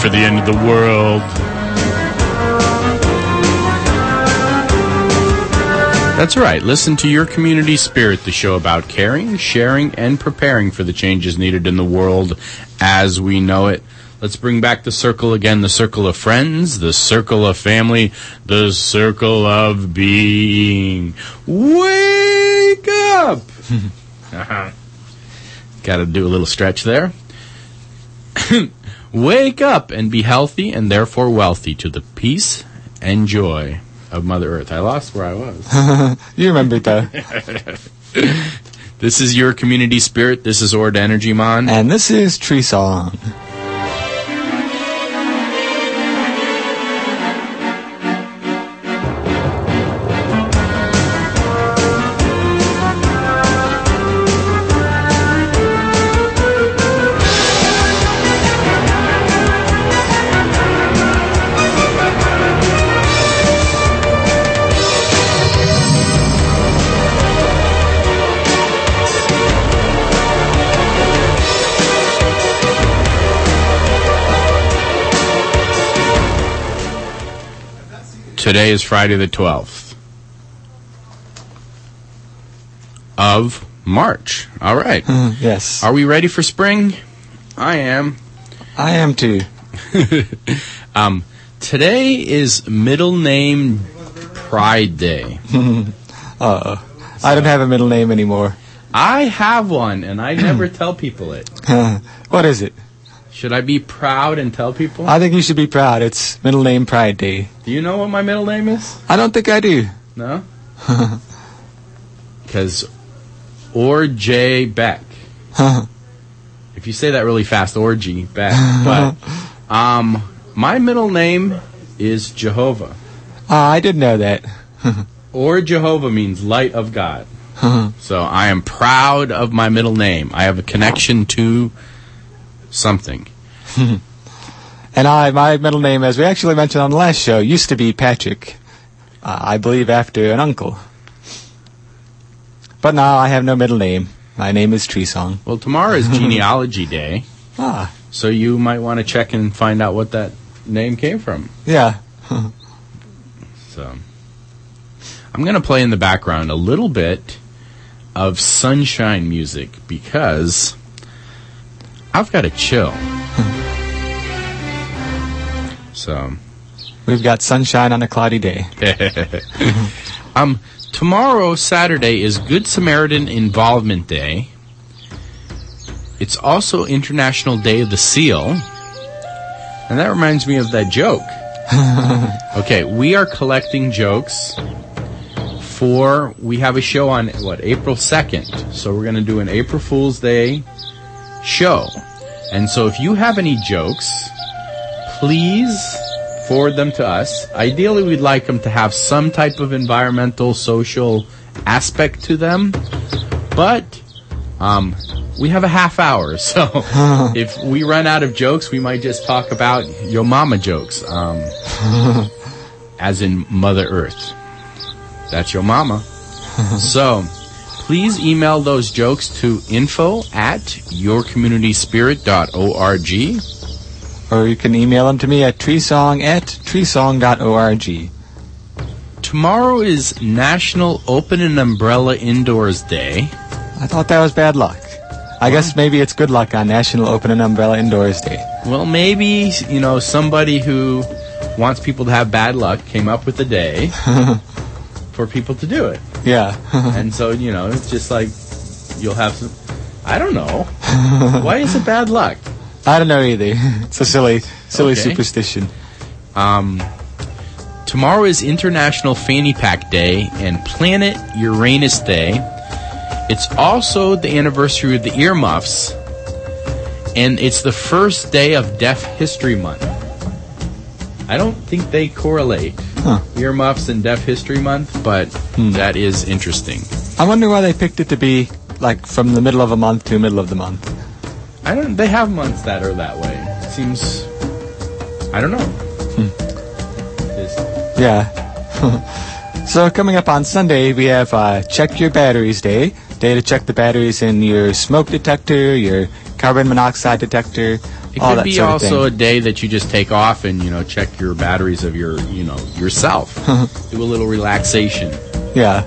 Are you ready for the end of the world? That's right. Listen to Your Community Spirit, the show about caring, sharing, and preparing for the changes needed in the world as we know it. Let's bring back the circle again the circle of friends, the circle of family, the circle of being. Wake up! uh-huh. Got to do a little stretch there. Wake up and be healthy and therefore wealthy to the peace and joy of Mother Earth. I lost where I was. you remember that. this is your community spirit. This is Ord Energy Mon. And this is Tree Song. Today is Friday the 12th of March. All right. yes. Are we ready for spring? I am. I am too. um, today is middle name Pride Day. uh, I don't have a middle name anymore. I have one, and I never tell people it. what is it? Should I be proud and tell people? I think you should be proud. It's Middle Name Pride Day. Do you know what my middle name is? I don't think I do. No? Because or J Beck. if you say that really fast, Orgy Beck. But um, my middle name is Jehovah. Uh, I didn't know that. or Jehovah means light of God. so I am proud of my middle name. I have a connection to something. and I, my middle name, as we actually mentioned on the last show, used to be Patrick. Uh, I believe after an uncle. But now I have no middle name. My name is Tree Song. Well, tomorrow is genealogy day. Ah. So you might want to check and find out what that name came from. Yeah. so I'm going to play in the background a little bit of sunshine music because I've got a chill. so. We've got sunshine on a cloudy day. um, tomorrow, Saturday, is Good Samaritan Involvement Day. It's also International Day of the Seal. And that reminds me of that joke. okay, we are collecting jokes for, we have a show on, what, April 2nd. So we're going to do an April Fool's Day show. And so if you have any jokes, please forward them to us. Ideally, we'd like them to have some type of environmental, social aspect to them. But um, we have a half hour, so if we run out of jokes, we might just talk about your mama jokes, um, as in Mother Earth. That's your mama. so please email those jokes to info at yourcommunityspirit.org. Or you can email them to me at treesong at treesong.org. Tomorrow is National Open an Umbrella Indoors Day. I thought that was bad luck. I well, guess maybe it's good luck on National Open an Umbrella Indoors Day. Well, maybe, you know, somebody who wants people to have bad luck came up with a day for people to do it. Yeah. and so, you know, it's just like you'll have some. I don't know. Why is it bad luck? I don't know either. It's a silly, silly okay. superstition. Um, tomorrow is International Fanny Pack Day and Planet Uranus Day. It's also the anniversary of the earmuffs, and it's the first day of Deaf History Month. I don't think they correlate huh. earmuffs and Deaf History Month, but hmm. that is interesting. I wonder why they picked it to be like from the middle of a month to middle of the month. I don't. They have months that are that way. It seems. I don't know. Hmm. Yeah. so coming up on Sunday, we have uh, Check Your Batteries Day. Day to check the batteries in your smoke detector, your carbon monoxide detector. It all could be also a day that you just take off and you know check your batteries of your you know yourself. Do a little relaxation. Yeah.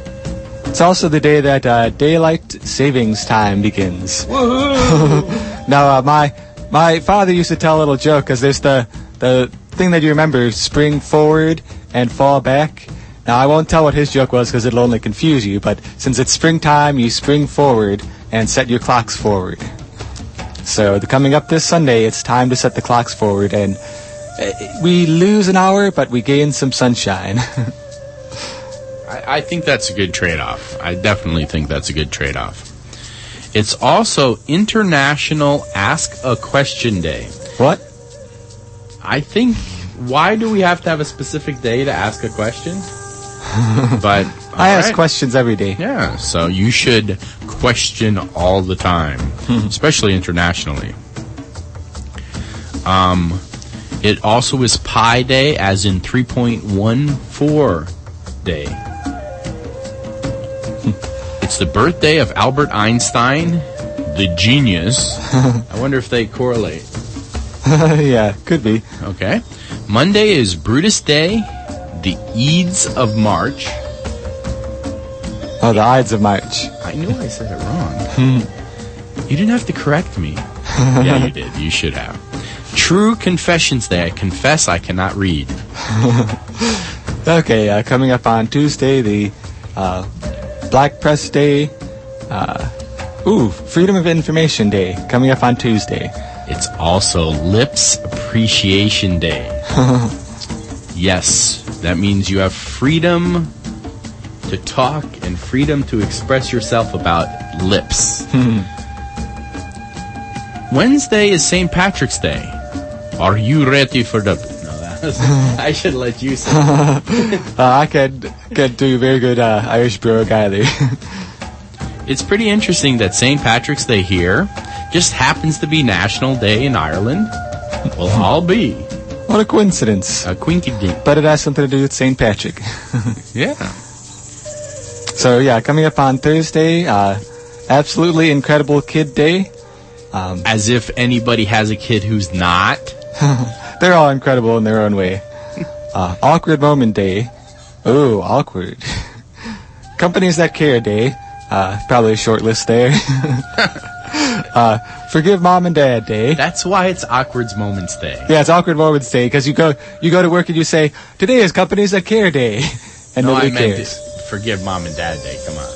It's also the day that uh, daylight savings time begins. Now, uh, my my father used to tell a little joke because there's the the thing that you remember: spring forward and fall back. Now, I won't tell what his joke was because it'll only confuse you. But since it's springtime, you spring forward and set your clocks forward. So, the, coming up this Sunday, it's time to set the clocks forward, and uh, we lose an hour, but we gain some sunshine. I, I think that's a good trade off. I definitely think that's a good trade off. It's also International Ask a Question Day. what? I think why do we have to have a specific day to ask a question? but I ask questions every day. Yeah, so you should question all the time, especially internationally. Um, it also is Pi Day, as in 3.14 day. it's the birthday of Albert Einstein, the genius. I wonder if they correlate. yeah, could be. Okay. Monday is Brutus Day, the Ides of March. Oh, the Ides of March. I knew I said it wrong. you didn't have to correct me. yeah, you did. You should have. True Confessions Day. I confess I cannot read. Okay, uh, coming up on Tuesday, the uh, Black Press Day. Uh, ooh, Freedom of Information Day coming up on Tuesday. It's also Lips Appreciation Day. yes, that means you have freedom to talk and freedom to express yourself about lips. Wednesday is St. Patrick's Day. Are you ready for the? No, that was, I should let you say. Uh, I could could do a very good uh, Irish Brogue either. It's pretty interesting that St. Patrick's Day here just happens to be National Day in Ireland. Well, I'll be what a coincidence! a quinky. But it has something to do with St. Patrick. Yeah. So yeah, coming up on Thursday, uh, absolutely incredible Kid Day. Um, As if anybody has a kid who's not. they're all incredible in their own way. Uh, awkward Moment Day. Ooh, awkward. Companies That Care Day. Uh, probably a short list there. uh, Forgive Mom and Dad Day. That's why it's Awkward's Moments Day. Yeah, it's awkward moments day because you go you go to work and you say today is Companies That Care Day, and No, I nobody meant cares. Forgive Mom and Dad Day. Come on.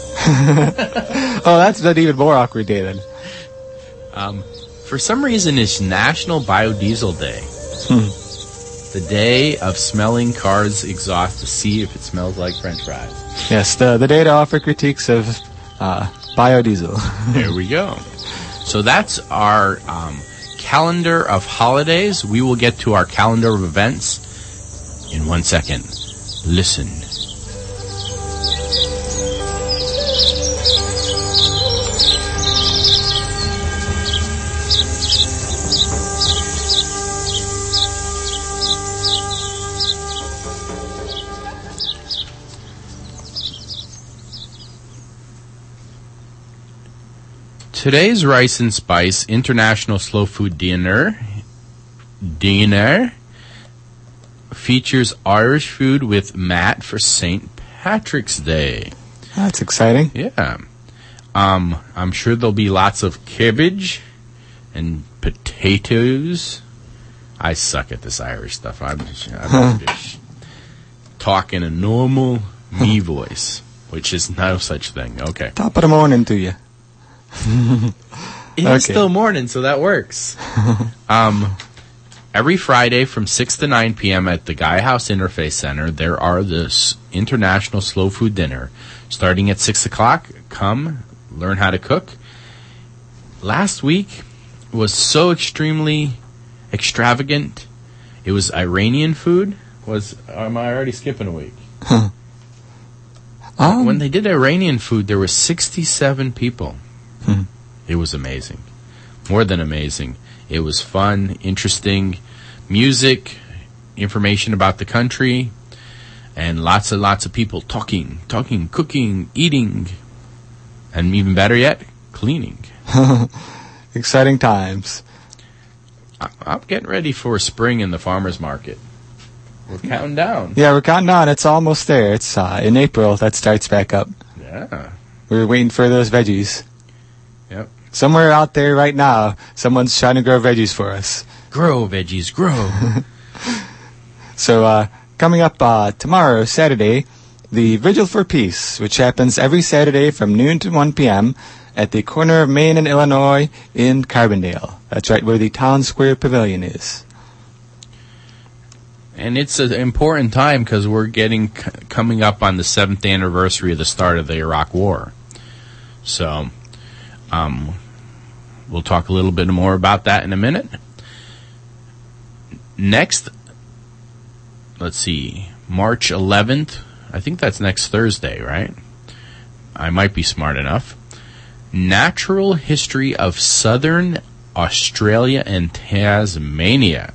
Oh, that's an even more awkward day then. Um, for some reason, it's National Biodiesel Day. Hmm. The day of smelling cars' exhaust to see if it smells like French fries. Yes, the the day to offer critiques of uh, biodiesel. There we go. So that's our um, calendar of holidays. We will get to our calendar of events in one second. Listen. Today's Rice and Spice International Slow Food Dinner dinner features Irish food with Matt for St. Patrick's Day. That's exciting. Yeah. Um, I'm sure there'll be lots of cabbage and potatoes. I suck at this Irish stuff. I'm just, I'm just talking a normal me voice, which is no such thing. Okay. Top of the morning to you. It is Okay. still morning, so that works. um, every Friday from 6 to 9 p.m. at the Gaia House Interfaith Center, there are this International Slow Food Dinner. Starting at 6 o'clock, come learn how to cook. Last week was so extremely extravagant. It was Iranian food. Was am I already skipping a week? Um, when they did Iranian food, there were 67 people. It was amazing. More than amazing. It was fun, interesting, music, information about the country, and lots and lots of people talking, talking, cooking, eating, and even better yet, cleaning. Exciting times. I- I'm getting ready for spring in the farmer's market. We're counting down. Yeah, we're counting on. It's almost there. It's uh, in April that starts back up. Yeah. We're waiting for those veggies. Yep. Somewhere out there right now, someone's trying to grow veggies for us. Grow, veggies, grow. So, uh, coming up uh, tomorrow, Saturday, the Vigil for Peace, which happens every Saturday from noon to 1 p.m. at the corner of Main and Illinois in Carbondale. That's right where the Town Square Pavilion is. and it's an important time because we're getting c- coming up on the seventh anniversary of the start of the Iraq War. So, um, we'll talk a little bit more about that in a minute. Next, let's see, March 11th. I think that's next Thursday, right? I might be smart enough. Natural History of Southern Australia and Tasmania.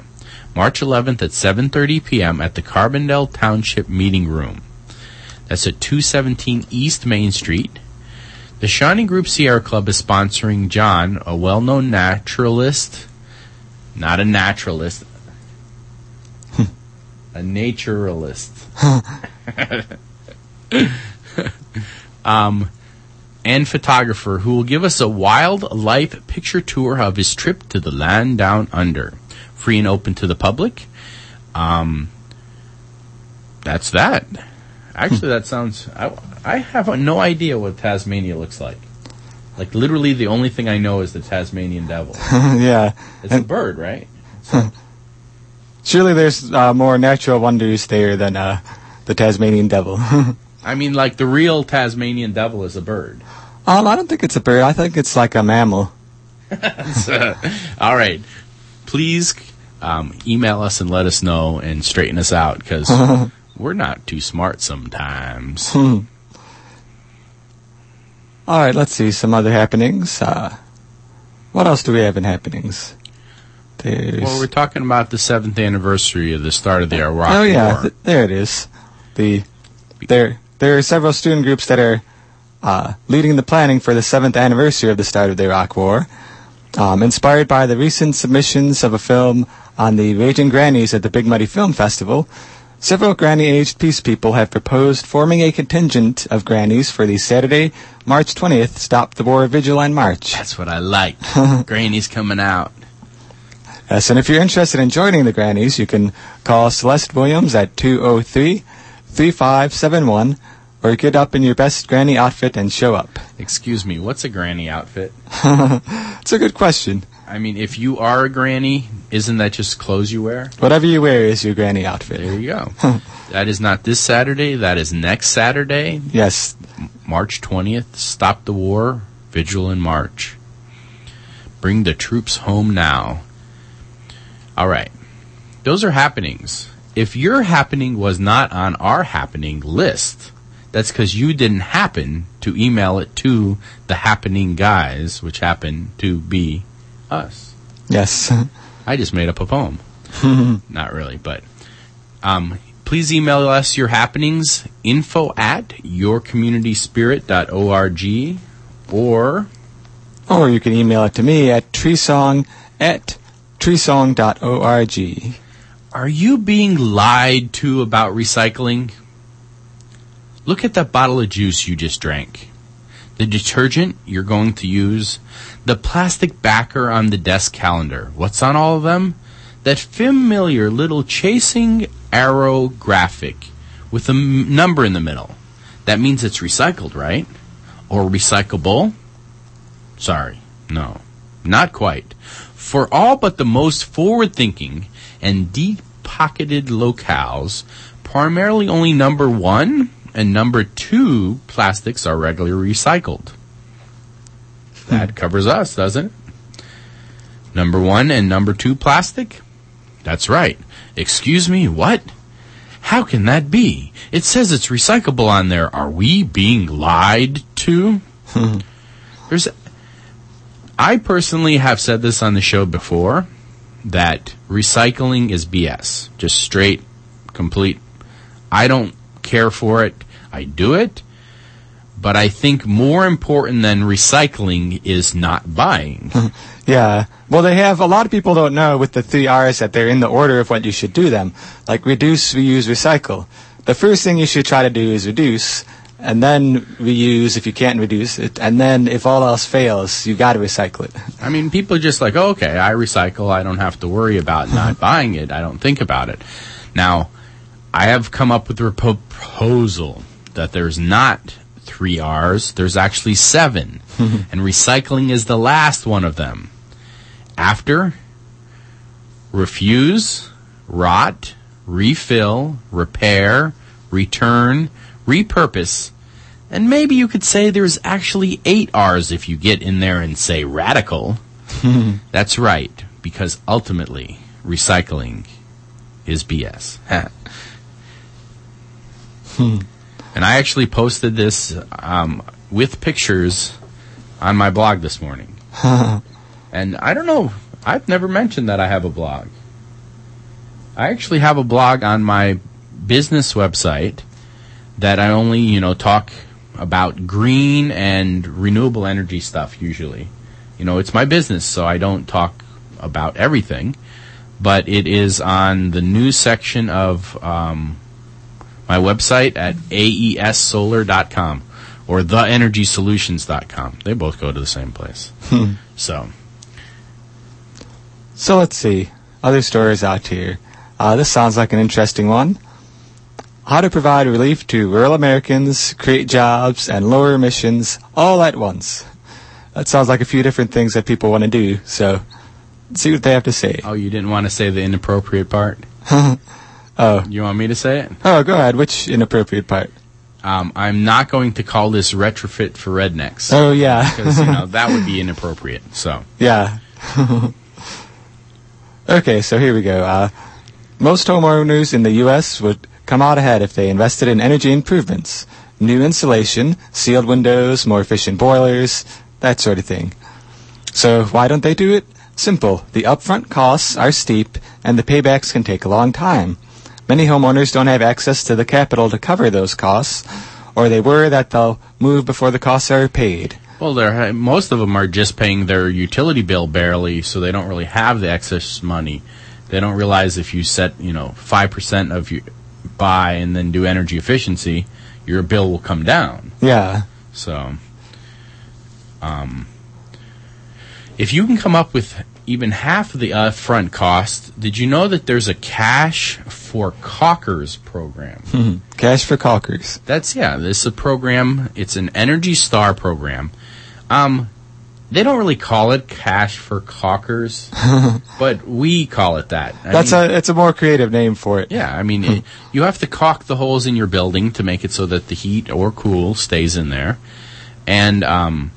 March 11th at 7:30 p.m. at the Carbondale Township Meeting Room. That's at 217 East Main Street. The Shawnee Group Sierra Club is sponsoring John, a well-known naturalist, not a naturalist, a naturalist. um, and photographer who will give us a wildlife picture tour of his trip to the land down under. Free and open to the public. Um, that's that. Actually, that sounds. I, I have no idea what Tasmania looks like. Like, literally, the only thing I know is the Tasmanian devil. yeah. It's a bird, right? So, Surely there's uh, more natural wonders there than uh, the Tasmanian devil. I mean, like, the real Tasmanian devil is a bird. Um, I don't think it's a bird. I think it's like a mammal. So, all right. Please um, email us and let us know and straighten us out because we're not too smart sometimes. All right, let's see some other happenings. Uh, what else do we have in happenings? There's. Well, we're talking about the seventh anniversary of the start of the Iraq War. oh yeah, War. th- there it is. The there there are several student groups that are uh, leading the planning for the seventh anniversary of the start of the Iraq War. Um, inspired by the recent submissions of a film on the Raging Grannies at the Big Muddy Film Festival, several granny-aged peace people have proposed forming a contingent of grannies for the Saturday, March 20th Stop the War Vigil and March. That's what I like. grannies coming out. Yes, and if you're interested in joining the Grannies, you can call Celeste Williams at 203-3571 or get up in your best granny outfit and show up. Excuse me, what's a granny outfit? It's a good question. I mean, if you are a granny, isn't that just clothes you wear? Whatever you wear is your granny outfit. There you go. that is not this Saturday. That is next Saturday, Yes, March 20th. Stop the war. Vigil in March. Bring the troops home now. All right. Those are happenings. If your happening was not on our happening list, that's because you didn't happen to email it to the happening guys, which happen to be us. yes. I just made up a poem. Not really, but um, please email us your happenings info at yourcommunityspirit.org or or you can email it to me at treesong at treesong.org. are you being lied to about recycling? Look at that bottle of juice you just drank. The detergent you're going to use, the plastic backer on the desk calendar. What's on all of them? That familiar little chasing arrow graphic with a m- number in the middle. That means it's recycled, right? Or recyclable? Sorry, no, not quite. For all but the most forward thinking and deep pocketed locales, primarily only number one and number two plastics are regularly recycled. That hmm. covers us, doesn't it? Number one and number two plastic? That's right. Excuse me, what? How can that be? It says it's recyclable on there. Are we being lied to? Hmm. There's I personally have said this on the show before that recycling is BS. Just straight, complete. I don't care for it. I do it. But I think more important than recycling is not buying. Yeah. Well, they have a lot of people don't know with the three R's that they're in the order of what you should do them. Like reduce, reuse, recycle. The first thing you should try to do is reduce, and then reuse if you can't reduce it, and then if all else fails, you got to recycle it. I mean, people are just like, oh, okay, I recycle. I don't have to worry about not buying it. I don't think about it. Now, I have come up with a proposal that there's not three R's, there's actually seven. and recycling is the last one of them. After, refuse, rot, refill, repair, return, repurpose, and maybe you could say there's actually eight R's if you get in there and say radical. That's right, because ultimately, recycling is BS. And I actually posted this um, with pictures on my blog this morning. and I don't know, I've never mentioned that I have a blog. I actually have a blog on my business website that I only, you know, talk about green and renewable energy stuff usually. You know, it's my business, so I don't talk about everything, but it is on the news section of um, my website at aessolar.com or theenergysolutions.com. They both go to the same place. Hmm. So. So let's see. Other stories out here. Uh, this sounds like an interesting one. How to provide relief to rural Americans, create jobs, and lower emissions all at once. That sounds like a few different things that people want to do, so see what they have to say. Oh, you didn't want to say the inappropriate part? oh. You want me to say it? Oh, go ahead. Which inappropriate part? Um, I'm not going to call this retrofit for rednecks. Oh, yeah. because, you know, that would be inappropriate, so. Yeah. okay, so here we go. Uh, most homeowners in the U.S. would come out ahead if they invested in energy improvements, new insulation, sealed windows, more efficient boilers, that sort of thing. So why don't they do it? Simple. The upfront costs are steep and the paybacks can take a long time. Many homeowners don't have access to the capital to cover those costs, or they worry that they'll move before the costs are paid. Well, they're, most of them are just paying their utility bill barely, so they don't really have the excess money they don't realize if you set, you know, 5% of your buy and then do energy efficiency, your bill will come down. Yeah. So, um, if you can come up with even half of the upfront cost, did you know that there's a cash for caulkers program? Hmm. Cash for caulkers. That's yeah. This is a program. It's an Energy Star program. Um, they don't really call it cash for caulkers, but we call it that. I That's mean, a it's a more creative name for it. Yeah, I mean, it, you have to caulk the holes in your building to make it so that the heat or cool stays in there, and um,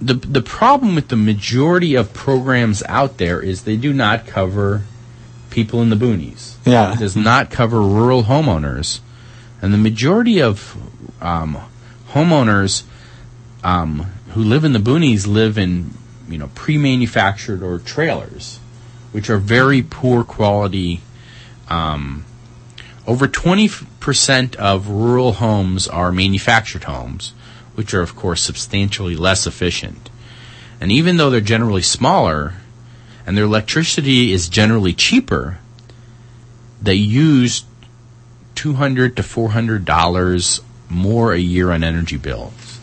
the the problem with the majority of programs out there is they do not cover people in the boonies. Yeah, it does not cover rural homeowners, and the majority of um, homeowners um, who live in the boonies live in you know pre-manufactured or trailers, which are very poor quality. Um, over 20% of rural homes are manufactured homes, which are of course substantially less efficient. And even though they're generally smaller and their electricity is generally cheaper, they use 200 to 400 dollars more a year on energy bills.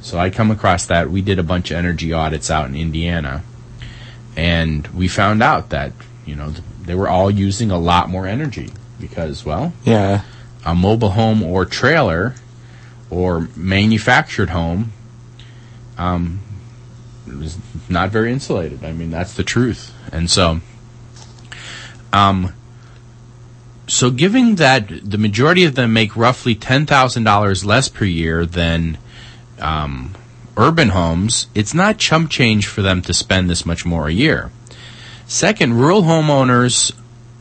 So I come across that. We did a bunch of energy audits out in Indiana, and we found out that you know they were all using a lot more energy because, well, yeah, a mobile home or trailer or manufactured home um, was not very insulated. I mean, that's the truth. And so, um, so given that the majority of them make roughly ten thousand dollars less per year than um, urban homes, it's not chump change for them to spend this much more a year. Second, rural homeowners,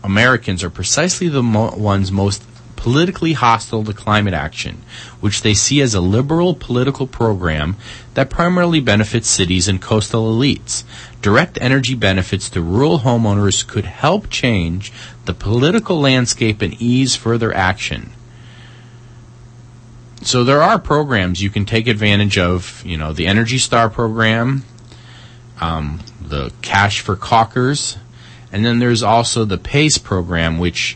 Americans, are precisely the mo- ones most politically hostile to climate action, which they see as a liberal political program that primarily benefits cities and coastal elites. Direct energy benefits to rural homeowners could help change the political landscape and ease further action. so there are programs you can take advantage of. You know, the Energy Star program, um, the Cash for Caulkers, and then there's also the PACE program, which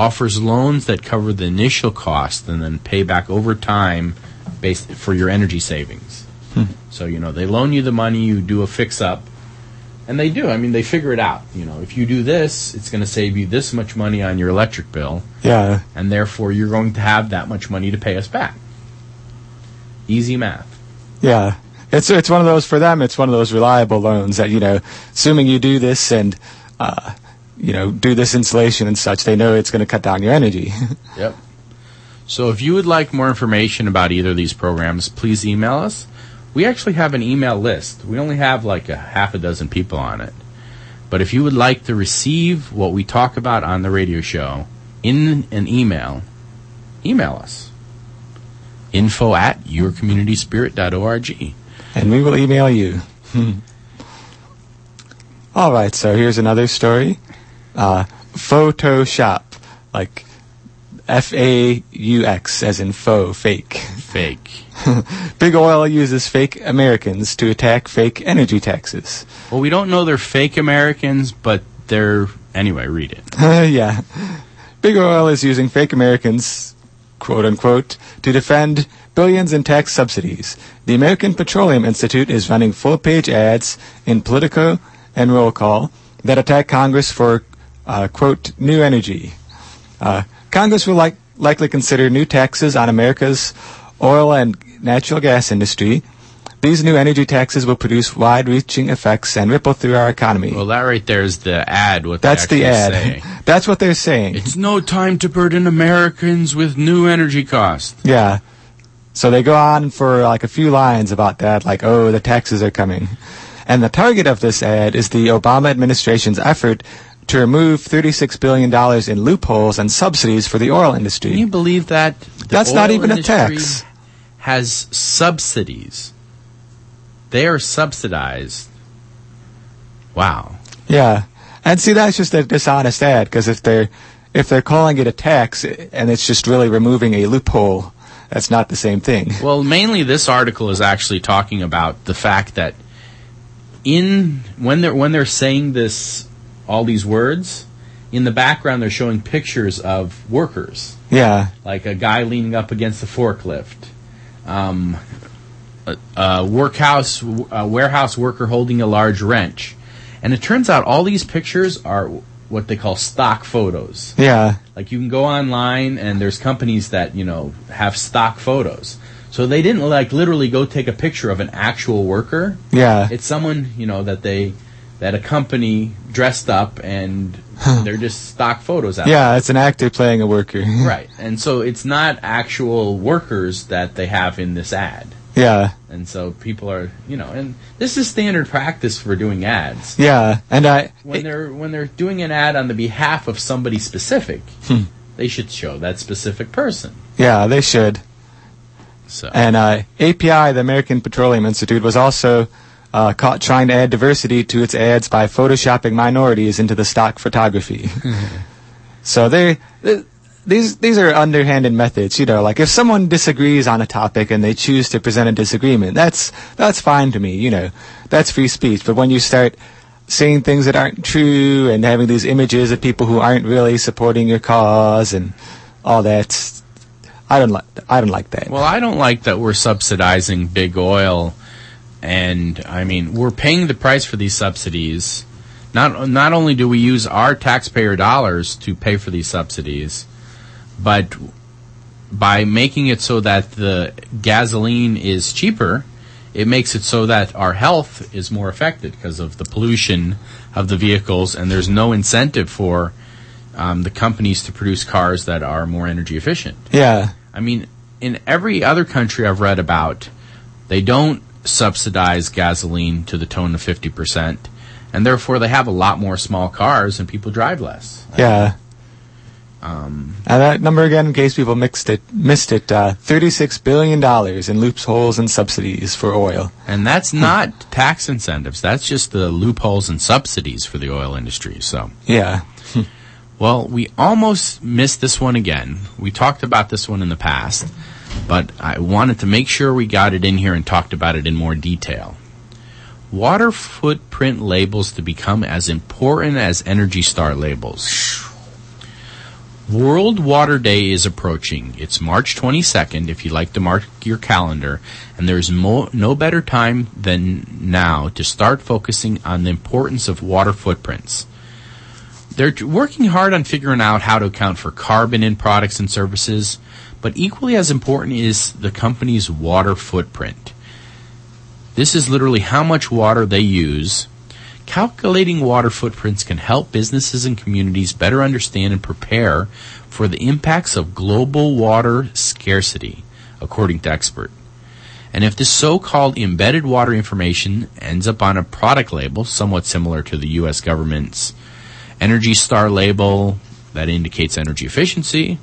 offers loans that cover the initial cost and then pay back over time based for your energy savings. So you know they loan you the money, you do a fix up, and they do. I mean, they figure it out. You know, if you do this, it's going to save you this much money on your electric bill, Yeah. and therefore you're going to have that much money to pay us back. Easy math. Yeah. It's it's one of those for them. It's one of those reliable loans that you know, assuming you do this and uh, you know do this installation and such, they know it's going to cut down your energy. Yep. So if you would like more information about either of these programs, please email us. We actually have an email list. We only have like a half a dozen people on it. But if you would like to receive what we talk about on the radio show in an email, email us. Info at yourcommunityspirit.org. and we will email you. All right, so here's another story. Uh, Photoshop, like F A U X, as in faux, fake. Fake. Big Oil uses fake Americans to attack fake energy taxes. Well, we don't know they're fake Americans, but they're. Anyway, read it. yeah. Big Oil is using fake Americans, quote unquote, to defend billions in tax subsidies. The American Petroleum Institute is running full page ads in Politico and Roll Call that attack Congress for, uh, quote, new energy. Uh, Congress will like, likely consider new taxes on America's oil and natural gas industry. These new energy taxes will produce wide reaching effects and ripple through our economy. Well, that right there is the ad. What That's the ad. actually say. That's what they're saying. It's no time to burden Americans with new energy costs. Yeah. So they go on for like a few lines about that, like, oh, the taxes are coming. And the target of this ad is the Obama administration's effort to remove $36 billion in loopholes and subsidies for the oil industry. Can you believe that? That's not even a tax. Has subsidies. They are subsidized. Wow. Yeah. And see, that's just a dishonest ad, because if they're, if they're calling it a tax and it's just really removing a loophole, that's not the same thing. Well, mainly this article is actually talking about the fact that in when they're when they're saying this all these words in the background they're showing pictures of workers Yeah. like a guy leaning up against a forklift, um, a, a workhouse, a warehouse worker holding a large wrench, and it turns out all these pictures are what they call stock photos. Yeah. Like you can go online and there's companies that you know have stock photos. So they didn't like literally go take a picture of an actual worker. Yeah. It's someone you know that they that a company dressed up and they're just stock photos out. Yeah, it's an actor playing a worker. Right. And so it's not actual workers that they have in this ad. Yeah. And so people are, you know, and this is standard practice for doing ads. Yeah. And I, When they're when they're doing an ad on the behalf of somebody specific, Hmm. they should show that specific person. yeah, they should. So And uh, API, the American Petroleum Institute, was also uh, caught trying to add diversity to its ads by photoshopping minorities into the stock photography. so they, th- these these are underhanded methods, you know. Like if someone disagrees on a topic and they choose to present a disagreement, that's that's fine to me, you know. That's free speech. But when you start saying things that aren't true and having these images of people who aren't really supporting your cause and all that, I don't like I don't like that. Well, I don't like that we're subsidizing big oil, and I mean we're paying the price for these subsidies. Not not only do we use our taxpayer dollars to pay for these subsidies, but by making it so that the gasoline is cheaper, it makes it so that our health is more affected because of the pollution of the vehicles, and there's no incentive for um, the companies to produce cars that are more energy efficient. Yeah. I mean, in every other country I've read about, they don't subsidize gasoline to the tone of 50%, and therefore they have a lot more small cars and people drive less. Yeah. Um, And that number again, in case people mixed it, missed it, uh, thirty-six billion dollars in loopholes and subsidies for oil. and that's not tax incentives, that's just the loopholes and subsidies for the oil industry. So, Yeah. well, we almost missed this one again. We talked about this one in the past, but I wanted to make sure we got it in here and talked about it in more detail. Water footprint labels to become as important as Energy Star labels. World Water Day is approaching. It's March 22nd, if you like to mark your calendar, and there's mo- no better time than now to start focusing on the importance of water footprints. They're working hard on figuring out how to account for carbon in products and services, but equally as important is the company's water footprint. This is literally how much water they use. Calculating water footprints can help businesses and communities better understand and prepare for the impacts of global water scarcity, according to expert. And if this so-called embedded water information ends up on a product label, somewhat similar to the U.S. government's Energy Star label that indicates energy efficiency,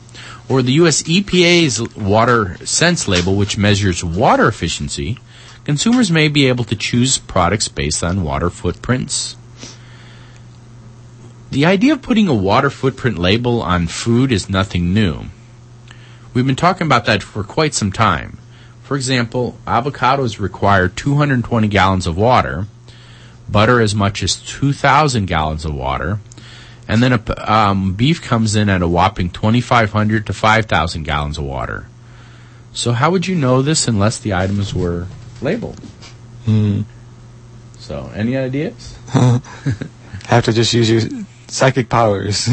or the U.S. EPA's Water Sense label, which measures water efficiency, consumers may be able to choose products based on water footprints. The idea of putting a water footprint label on food is nothing new. We've been talking about that for quite some time. For example, avocados require 220 gallons of water, butter as much as 2,000 gallons of water, and then a, um, beef comes in at a whopping 2,500 to 5,000 gallons of water. So how would you know this unless the items were labeled? Hmm. So, any ideas? Have to just use your psychic powers.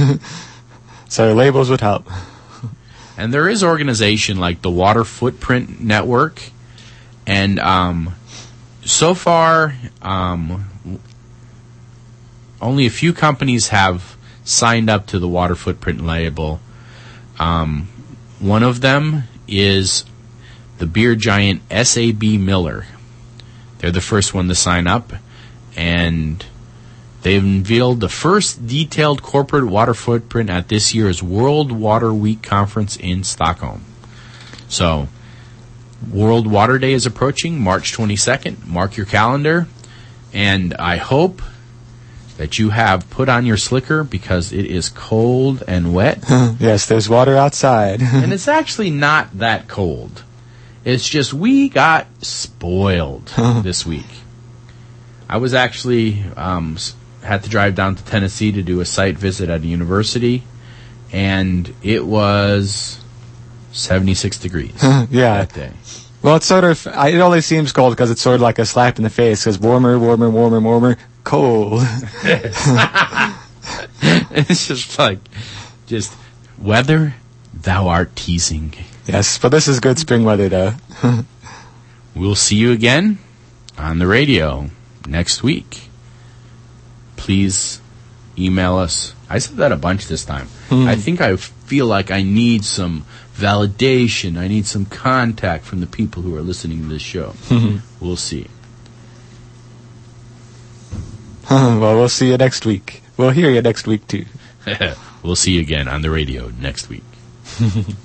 so labels would help. And there is organization like the Water Footprint Network, and um, so far, um, only a few companies have signed up to the Water Footprint label. Um, one of them is the beer giant SAB Miller. They're the first one to sign up, and they've unveiled the first detailed corporate water footprint at this year's World Water Week conference in Stockholm. So, World Water Day is approaching, March 22nd. Mark your calendar, and I hope that you have put on your slicker because it is cold and wet. yes, there's water outside. and it's actually not that cold. It's just we got spoiled this week. I was actually um, had to drive down to Tennessee to do a site visit at a university, and it was 76 degrees yeah. that day. Well, it's sort of. It only seems cold because it's sort of like a slap in the face. Because warmer, warmer, warmer, warmer, cold. it's just like, just weather, thou art teasing. yes, but this is good spring weather, though. We'll see you again on the radio next week. Please email us. I said that a bunch this time. Hmm. I think I feel like I need some validation. I need some contact from the people who are listening to this show. we'll see. well, we'll see you next week. We'll hear you next week too. we'll see you again on the radio next week.